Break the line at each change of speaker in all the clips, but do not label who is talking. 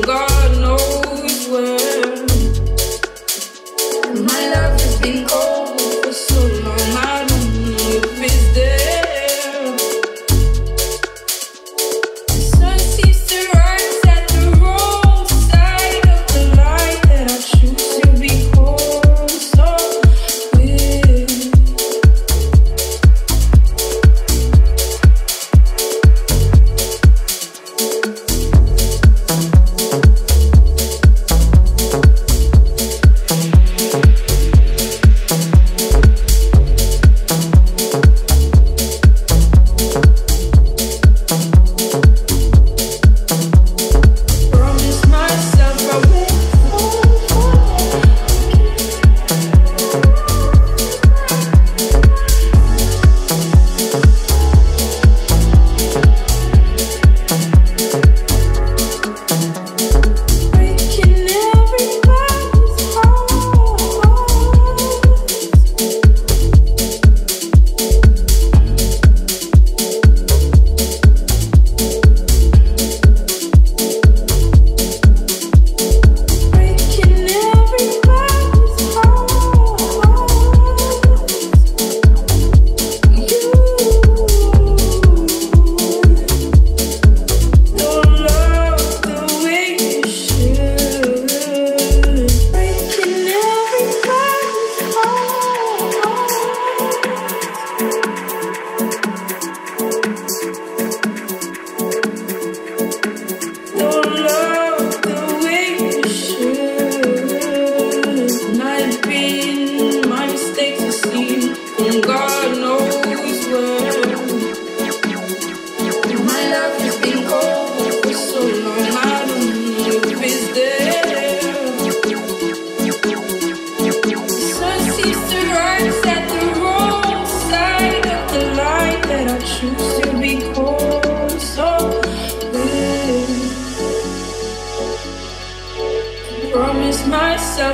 gone.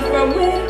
Promised myself